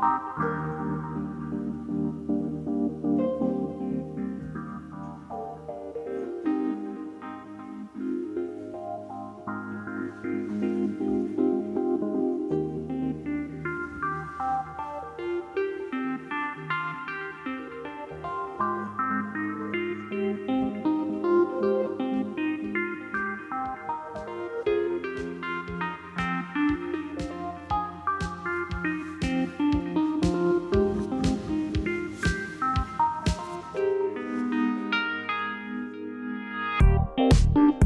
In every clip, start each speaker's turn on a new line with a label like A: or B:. A: thank you you.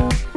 A: you